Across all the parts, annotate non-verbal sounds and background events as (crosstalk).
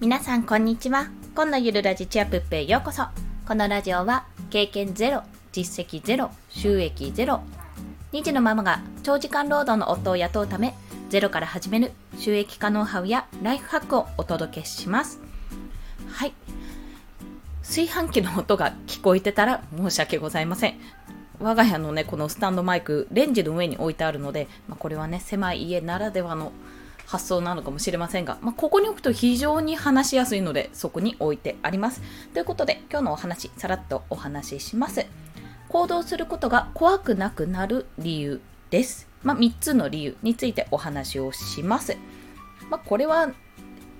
皆さんこんにちは。今のゆるラジチアプップへようこそ。このラジオは経験ゼロ実績ゼロ収益ゼロ。2児のママが長時間労働の夫を雇うためゼロから始める収益化ノウハウやライフハックをお届けします。はい。炊飯器の音が聞こえてたら申し訳ございません。我が家のねこのスタンドマイクレンジの上に置いてあるので、まあ、これはね狭い家ならではの発想なのかもしれませんが、まあ、ここに置くと非常に話しやすいのでそこに置いてあります。ということで今日のお話さらっとお話しします。行動することが怖くなくなる理由です、まあ、3つの理由についてお話をします、まあ、これは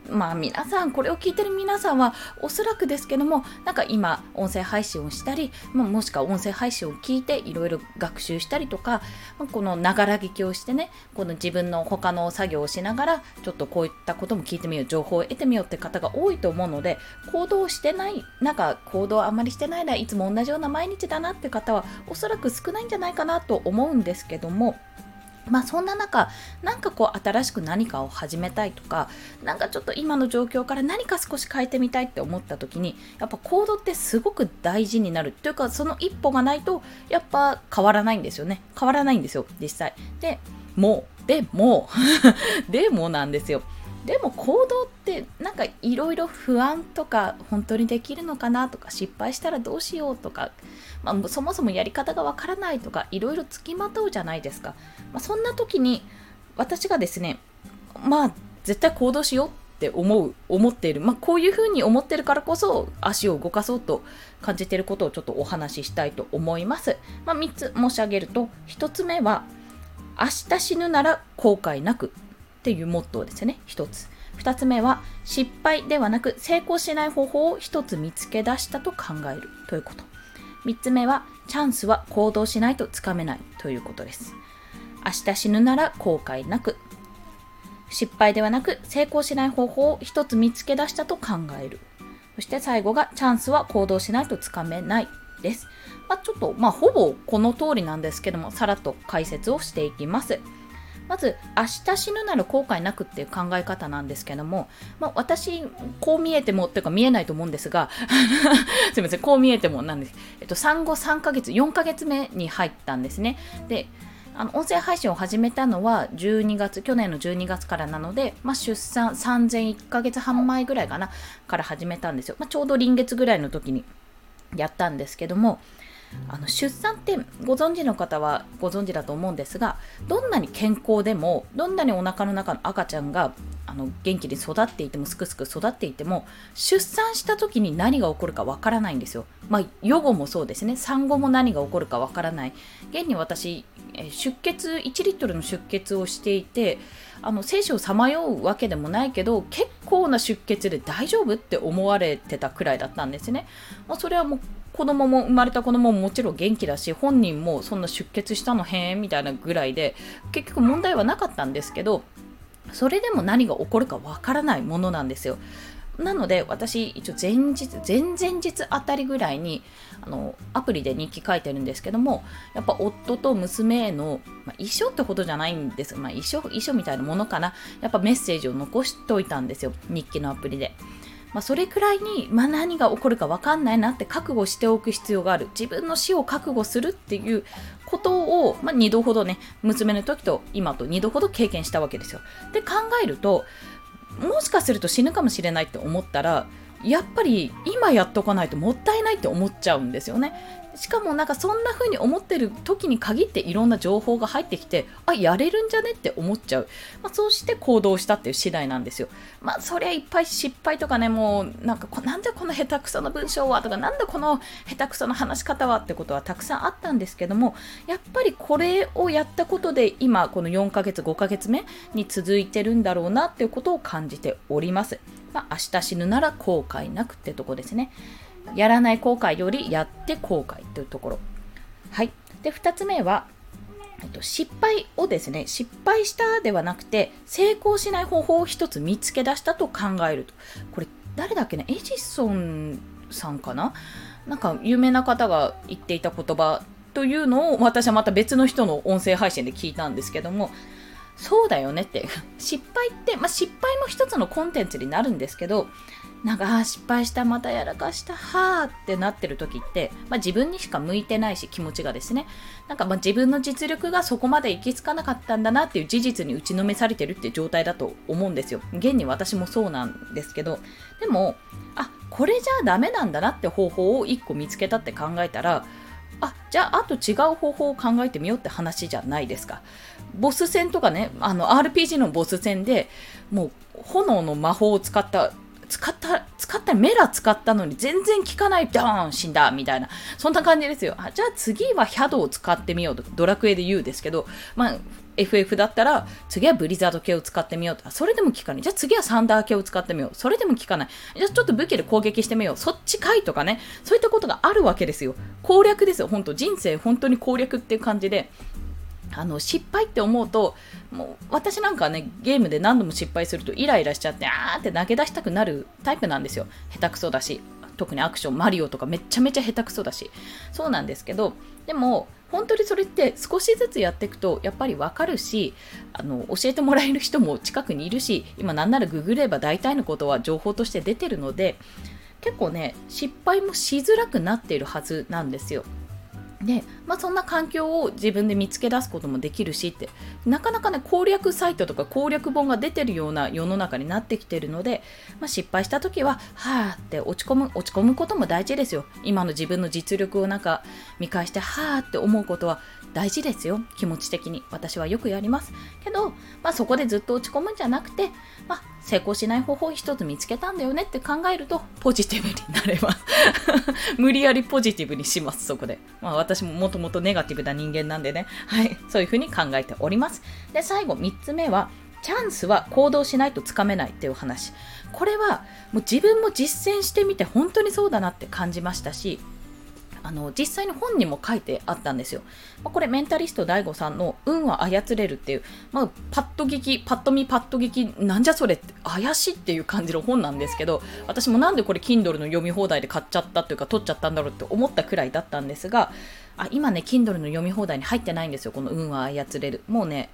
まあ皆さん、これを聞いてる皆さんはおそらくですけども、なんか今音声配信をしたり、ま、もしくは音声配信を聞いていろいろ学習したりとか、ま、このながら聞きをしてね、この自分の他の作業をしながら、ちょっとこういったことも聞いてみよう、情報を得てみようって方が多いと思うので、行動してない、なんか行動あまりしてないな、いつも同じような毎日だなって方はおそらく少ないんじゃないかなと思うんですけども、まあそんな中、なんかこう新しく何かを始めたいとか、なんかちょっと今の状況から何か少し変えてみたいって思った時に、やっぱ行動ってすごく大事になる。というか、その一歩がないと、やっぱ変わらないんですよね。変わらないんですよ、実際。で、もう、でも、(laughs) でもなんですよ。でも行動ってなんかいろいろ不安とか本当にできるのかなとか失敗したらどうしようとか、まあ、そもそもやり方がわからないとかいろいろつきまとうじゃないですか、まあ、そんな時に私がですねまあ絶対行動しようって思う思っている、まあ、こういうふうに思ってるからこそ足を動かそうと感じていることをちょっとお話ししたいと思います、まあ、3つ申し上げると1つ目は明日死ぬなら後悔なく。っていうモットーですね、一つ。二つ目は、失敗ではなく成功しない方法を一つ見つけ出したと考えるということ。三つ目は、チャンスは行動しないとつかめないということです。明日死ぬなら後悔なく、失敗ではなく成功しない方法を一つ見つけ出したと考える。そして最後がチャンスは行動しないとつかめないです。まあ、ちょっと、まあ、ほぼこの通りなんですけども、さらっと解説をしていきます。まず明日死ぬなら後悔なくっていう考え方なんですけども、まあ、私こう見えてもっていうか見えないと思うんですが (laughs) すいませんこう見えてもなんです、えっと、産後3ヶ月4ヶ月目に入ったんですね。であの音声配信を始めたのは12月去年の12月からなので、まあ、出産3001ヶ月半前ぐらいかなから始めたんですよ、まあ、ちょうど臨月ぐらいの時にやったんですけどもあの出産ってご存知の方はご存知だと思うんですがどんなに健康でもどんなにお腹の中の赤ちゃんがあの元気に育っていてもすくすく育っていても出産した時に何が起こるかわからないんですよ。まあ、予後もそうですね産後も何が起こるかわからない現に私出血1リットルの出血をしていてあの生死をさまようわけでもないけど結構な出血で大丈夫って思われてたくらいだったんですね。まあ、それはもう子供も生まれた子供ももちろん元気だし本人もそんな出血したのへんみたいなぐらいで結局問題はなかったんですけどそれでも何が起こるかわからないものなんですよ。なので私一応前日前々日あたりぐらいにあのアプリで日記書いてるんですけどもやっぱ夫と娘への、まあ、遺書ってほどじゃないんです、まあ、遺書遺書みたいなものかなやっぱメッセージを残しといたんですよ日記のアプリで。まあ、それくらいに、まあ、何が起こるか分かんないなって覚悟しておく必要がある自分の死を覚悟するっていうことを、まあ、2度ほどね娘の時と今と2度ほど経験したわけですよ。で考えるともしかすると死ぬかもしれないって思ったらやっぱり今やっとかないともったいないって思っちゃうんですよね。しかもなんかそんな風に思ってる時に限っていろんな情報が入ってきてあやれるんじゃねって思っちゃう、まあ、そうして行動したっていう次第なんですよ。まあそりゃいっぱい失敗とかねもうなんかなんでこの下手くそな文章はとかなんでこの下手くそな話し方はってことはたくさんあったんですけどもやっぱりこれをやったことで今この4ヶ月5ヶ月目に続いてるんだろうなっていうことを感じております。まあ、明日死ぬなら後悔なくってとこですね。やらない後悔よりやって後悔というところ。はい。で、2つ目は、えっと、失敗をですね、失敗したではなくて、成功しない方法を一つ見つけ出したと考えると。これ、誰だっけね、エジソンさんかな？なんか有名な方が言っていた言葉というのを私はまた別の人の音声配信で聞いたんですけどもそうだよねって (laughs) 失敗って、まあ、失敗も一つのコンテンツになるんですけどなんか、失敗した、またやらかした、はあってなってる時って、まあ、自分にしか向いてないし、気持ちがですね、なんかまあ自分の実力がそこまで行き着かなかったんだなっていう事実に打ちのめされてるっていう状態だと思うんですよ。現に私もそうなんですけど、でも、あ、これじゃあダメなんだなって方法を1個見つけたって考えたら、あじゃああと違う方法を考えてみようって話じゃないですか。ボス戦とかね、あの RPG のボス戦でもう炎の魔法を使った使った、使った、メラ使ったのに全然効かない、ドーン死んだみたいな、そんな感じですよ。あじゃあ次はヒャドを使ってみようと、ドラクエで言うですけど、まあ、FF だったら、次はブリザード系を使ってみようと。それでも効かない。じゃあ次はサンダー系を使ってみよう。それでも効かない。じゃあちょっと武器で攻撃してみよう。そっちかいとかね。そういったことがあるわけですよ。攻略ですよ。本当人生本当に攻略っていう感じで。あの失敗って思うともう私なんかねゲームで何度も失敗するとイライラしちゃってあーって投げ出したくなるタイプなんですよ。下手くそだし特にアクションマリオとかめちゃめちゃ下手くそだし。そうなんですけどでも本当にそれって少しずつやっていくとやっぱりわかるしあの教えてもらえる人も近くにいるし今なんならググれば大体のことは情報として出てるので結構ね失敗もしづらくなっているはずなんですよ。で、まあ、そんな環境を自分で見つけ出すこともできるしってなかなかね攻略サイトとか攻略本が出てるような世の中になってきてるので、まあ、失敗した時ははあって落ち込む落ち込むことも大事ですよ。今の自分の実力をなんか見返してはあって思うことは大事ですよ。気持ち的に。私はよくやります。けど、まあ、そこでずっと落ち込むんじゃなくて、まあ、成功しない方法を一つ見つけたんだよねって考えるとポジティブになれます。(laughs) 無理やりポジティブにしますそこで、まあ、私ももともとネガティブな人間なんでね。はい。そういうふうに考えております。で最後3つ目はチャンスは行動しないとつかめないっていう話。これはもう自分も実践してみて本当にそうだなって感じましたしあの実際に本にも書いてあったんですよ。まあ、これメンタリスト DAIGO さんの「運は操れる」っていう、まあ、パッと聞きパッと見パッと聞きなんじゃそれって怪しいっていう感じの本なんですけど私もなんでこれ Kindle の読み放題で買っちゃったというか取っちゃったんだろうって思ったくらいだったんですがあ今ね Kindle の読み放題に入ってないんですよこの「運は操れる」もうね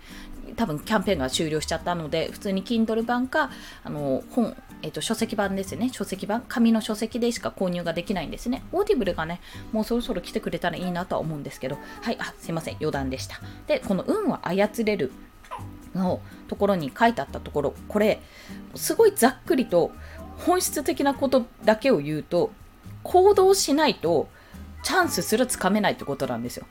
多分キャンペーンが終了しちゃったので普通に Kindle 版かあの本えっ、と、書籍版ですね。書籍版。紙の書籍でしか購入ができないんですね。オーディブルがね、もうそろそろ来てくれたらいいなとは思うんですけど、はい、あ、すいません、余談でした。で、この運は操れるのところに書いてあったところ、これ、すごいざっくりと本質的なことだけを言うと、行動しないとチャンスすらつかめないってことなんですよ。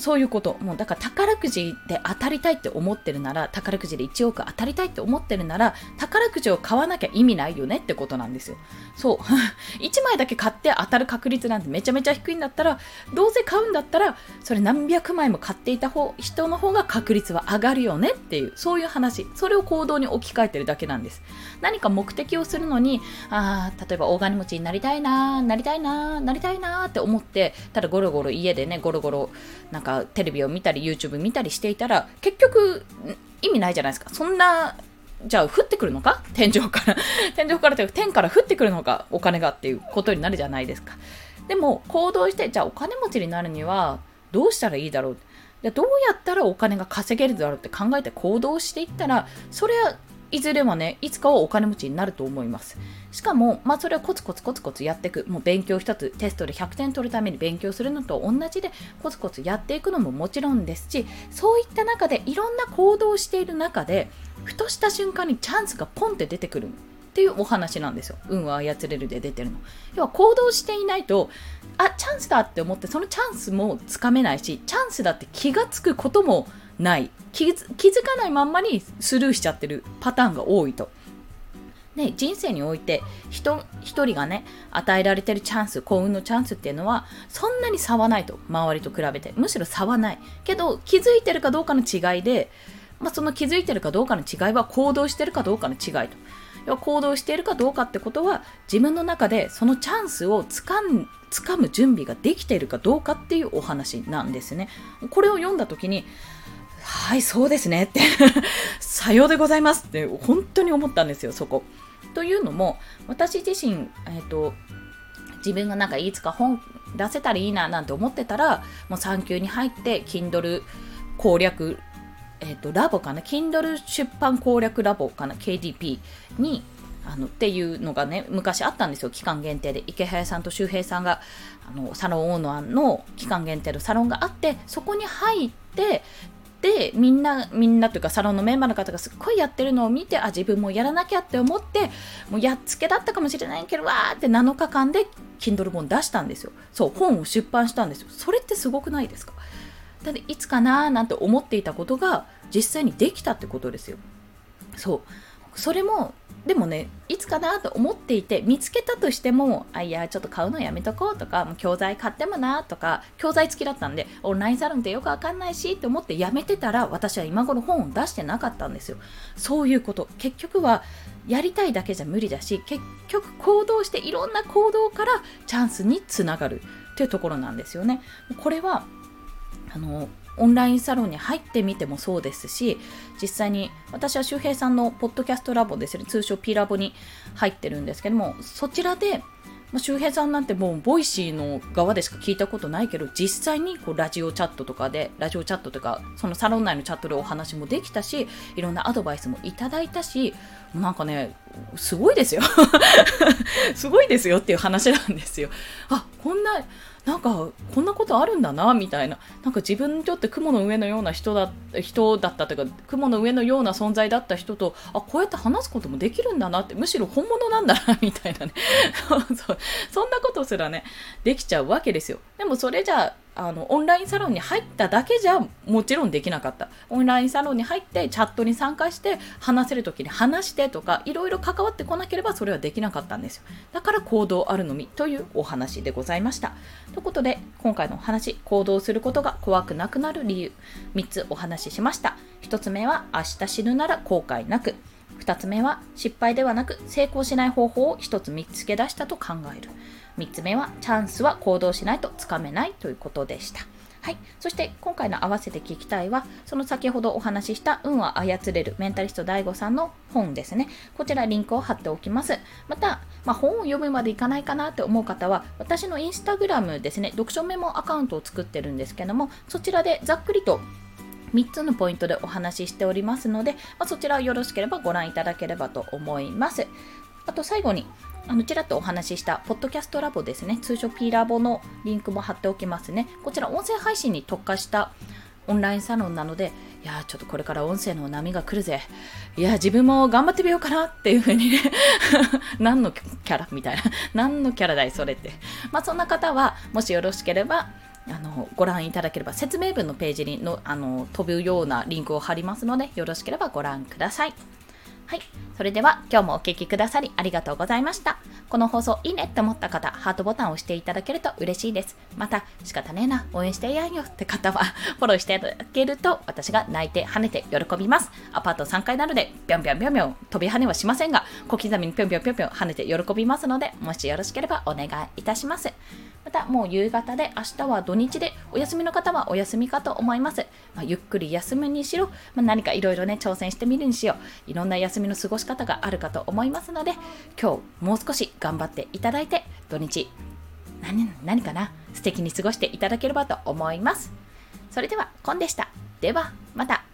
そういうこと。もうだから宝くじで当たりたいって思ってるなら、宝くじで1億当たりたいって思ってるなら、宝くじを買わなきゃ意味ないよねってことなんですよ。そう。(laughs) 1枚だけ買って当たる確率なんてめちゃめちゃ低いんだったら、どうせ買うんだったら、それ何百枚も買っていた方人の方が確率は上がるよねっていう、そういう話。それを行動に置き換えてるだけなんです。何か目的をするのに、ああ、例えば大金持ちになりたいななりたいななりたいなって思って、ただゴロゴロ家でね、ゴロゴロなんかかテレビを見たり YouTube 見たりしていたら結局意味ないじゃないですか。そんなじゃあ降ってくるのか？天井から。(laughs) 天井からというか天から降ってくるのか？お金がっていうことになるじゃないですか。でも行動してじゃあお金持ちになるにはどうしたらいいだろう？でどうやったらお金が稼げるだろうって考えて行動していったらそれはいずれはね、いつかはお金持ちになると思います。しかも、まあ、それはコツコツコツコツやっていく。もう勉強一つ、テストで100点取るために勉強するのと同じで、コツコツやっていくのももちろんですし、そういった中でいろんな行動をしている中で、ふとした瞬間にチャンスがポンって出てくるっていうお話なんですよ。運は操れるで出てるの。要は行動していないと、あ、チャンスだって思って、そのチャンスもつかめないし、チャンスだって気がつくこともない。気づかないまんまにスルーしちゃってるパターンが多いと。ね、人生において人一人がね与えられてるチャンス幸運のチャンスっていうのはそんなに差はないと周りと比べて。むしろ差はない。けど気づいてるかどうかの違いで、まあ、その気づいてるかどうかの違いは行動してるかどうかの違いと。要は行動しているかどうかってことは自分の中でそのチャンスをつかん掴む準備ができてるかどうかっていうお話なんですね。これを読んだ時にはい、そうですねって、(laughs) さようでございますって本当に思ったんですよ、そこ。というのも、私自身、えっ、ー、と、自分がなんかいつか本出せたらいいななんて思ってたら、もう産休に入って、Kindle 攻略えっ、と、ラボかな、Kindle 出版攻略ラボかな、KDP に、あのっていうのがね、昔あったんですよ、期間限定で。池早さんと周平さんが、あのサロンオーナーの期間限定のサロンがあって、そこに入って、でみんなみんなというかサロンのメンバーの方がすっごいやってるのを見てあ自分もやらなきゃって思ってもうやっつけだったかもしれないけどわーって7日間で Kindle 本出したんですよ。そう本を出版したんですよ。それってすごくないですか？だっていつかなーなんて思っていたことが実際にできたってことですよ。そう。それもでもねいつかなと思っていて見つけたとしてもあいやちょっと買うのやめとこうとかもう教材買ってもなとか教材付きだったんでオンラインサロンってよくわかんないしって思ってやめてたら私は今頃本を出してなかったんですよ。そういうこと。結局はやりたいだけじゃ無理だし結局行動していろんな行動からチャンスにつながるっていうところなんですよね。これはあのオンラインサロンに入ってみてもそうですし実際に私は周平さんのポッドキャストラボですね通称 P ラボに入ってるんですけどもそちらでまあ、周平さんなんてもうボイシーの側でしか聞いたことないけど実際にこうラジオチャットとかでラジオチャットとかそのサロン内のチャットでお話もできたしいろんなアドバイスもいただいたしなんかねすごいですよ。(laughs) すごいですよっていう話なんですよ。あこんななんかこんなことあるんだなみたいな。なんか自分にとって雲の上のような人だ人だったというか雲の上のような存在だった人とあこうやって話すこともできるんだなってむしろ本物なんだなみたいなね。そうそんなことすらねできちゃうわけですよ。でもそれじゃああのオンラインサロンに入っただけじゃもちろんできなかった。オンラインサロンに入ってチャットに参加して話せる時に話してとかいろいろ関わってこなければそれはできなかったんですよ。だから行動あるのみというお話でございました。ということで今回のお話行動することが怖くなくなる理由3つお話ししました。1つ目は明日死ぬなら後悔なく。2つ目は失敗ではなく成功しない方法を1つ見つけ出したと考える3つ目はチャンスは行動しないとつかめないということでした。はい。そして今回の合わせて聞きたいは、その先ほどお話しした運は操れるメンタリスト DAIGO さんの本ですね。こちらリンクを貼っておきます。また、まあ、本を読むまでいかないかなって思う方は、私のインスタグラムですね、読書メモアカウントを作ってるんですけども、そちらでざっくりと3つのポイントでお話ししておりますので、まあ、そちらをよろしければご覧いただければと思います。あと最後に、あのちらっとお話ししたポッドキャストラボですね、通称 P ラボのリンクも貼っておきますね。こちら音声配信に特化したオンラインサロンなので、いやちょっとこれから音声の波が来るぜ。いや自分も頑張ってみようかなっていう風にね (laughs) 何のキャラみたいな。何のキャラだいそれって。まあそんな方は、もしよろしければ、あのご覧いただければ説明文のページにのあの飛ぶようなリンクを貼りますのでよろしければご覧ください。はい。それでは今日もお聴きくださりありがとうございました。この放送いいねって思った方、ハートボタンを押していただけると嬉しいです。また、仕方ねえな、応援してやんよって方は、(laughs) フォローしていただけると私が泣いて跳ねて喜びます。アパート3階なので、ぴょんぴょんぴょんぴょん飛び跳ねはしませんが、小刻みにぴょんぴょんぴょんぴょん跳ねて喜びますので、もしよろしければお願いいたします。またもう夕方で明日は土日でお休みの方はお休みかと思います。まあ、ゆっくり休むにしろ、まあ、何かいろいろね挑戦してみるにしよう。いろんな休みの過ごし方があるかと思いますので、今日もう少し頑張っていただいて土日何何かな？素敵に過ごしていただければと思います。それでは、コンでした。では、また。